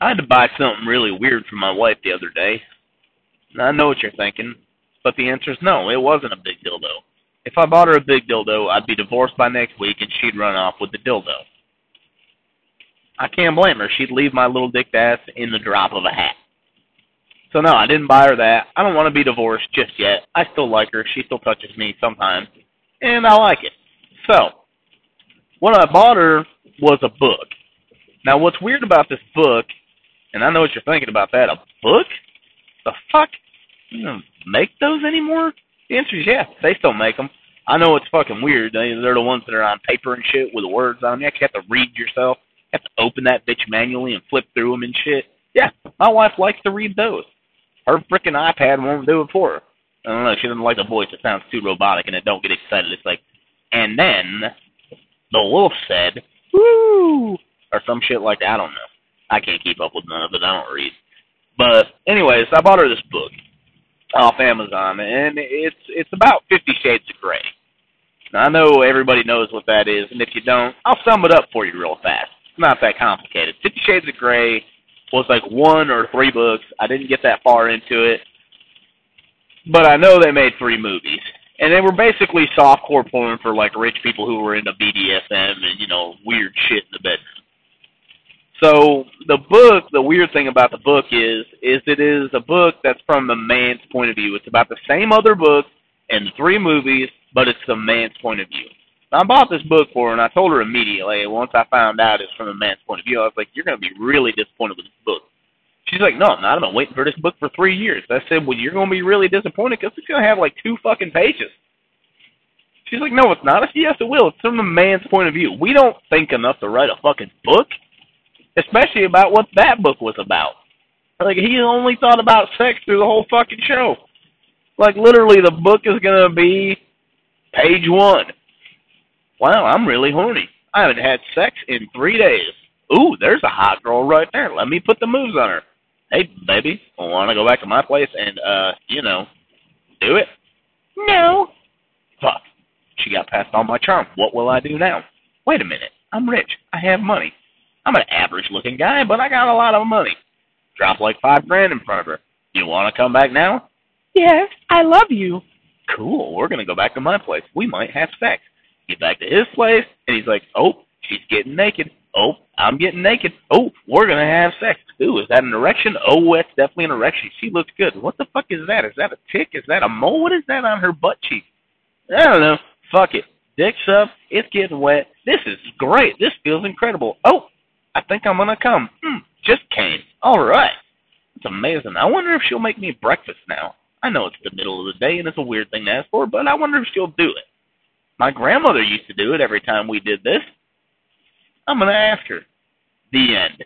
I had to buy something really weird for my wife the other day. And I know what you're thinking, but the answer is no, it wasn't a big dildo. If I bought her a big dildo, I'd be divorced by next week and she'd run off with the dildo. I can't blame her. She'd leave my little dick ass in the drop of a hat. So no, I didn't buy her that. I don't want to be divorced just yet. I still like her. She still touches me sometimes, and I like it. So, what I bought her was a book. Now, what's weird about this book, and I know what you're thinking about that, a book? The fuck? You don't make those anymore? The answer is yeah. They still make them. I know it's fucking weird. They, they're the ones that are on paper and shit with the words on them. You actually have to read yourself. You have to open that bitch manually and flip through them and shit. Yeah, my wife likes to read those. Her freaking iPad won't do it for her. I don't know. She doesn't like the voice. It sounds too robotic, and it don't get excited. It's like, and then the wolf said, "Woo," or some shit like that. I don't know. I can't keep up with none of it. I don't read. But anyways, I bought her this book off Amazon, and it's it's about Fifty Shades of Grey. Now, I know everybody knows what that is, and if you don't, I'll sum it up for you real fast. It's not that complicated. Fifty Shades of Grey was like one or three books. I didn't get that far into it, but I know they made three movies, and they were basically softcore porn for like rich people who were into BDSM and you know weird shit in the bed. So the book, the weird thing about the book is, is it is a book that's from the man's point of view. It's about the same other book and three movies, but it's the man's point of view. I bought this book for her, and I told her immediately, once I found out it's from a man's point of view, I was like, you're going to be really disappointed with this book. She's like, no, I'm not. I've been waiting for this book for three years. I said, well, you're going to be really disappointed because it's going to have like two fucking pages. She's like, no, it's not. I said, yes, it will. It's from a man's point of view. We don't think enough to write a fucking book, especially about what that book was about. Like, he only thought about sex through the whole fucking show. Like, literally, the book is to be page one Wow, I'm really horny. I haven't had sex in three days. Ooh, there's a hot girl right there. Let me put the moves on her. Hey, baby, want to go back to my place and, uh, you know, do it? No. Fuck. She got past all my charm. What will I do now? Wait a minute. I'm rich. I have money. I'm an average-looking guy, but I got a lot of money. Drop like five grand in front of her. You want to come back now? Yes, I love you. Cool. We're going to go back to my place. We might have sex get back to his place, and he's like, oh, she's getting naked. Oh, I'm getting naked. Oh, we're going to have sex. Ooh, is that an erection? Oh, that's definitely an erection. She looks good. What the fuck is that? Is that a tick? Is that a mole? What is that on her butt cheek? I don't know. Fuck it. Dick's up. It's getting wet. This is great. This feels incredible. Oh, I think I'm to come. Hmm, just came. All right. It's amazing. I wonder if she'll make me breakfast now. I know it's the middle of the day and it's a weird thing to ask for, but I wonder if she'll do it. My grandmother used to do it every time we did this. I'm to ask her. The end.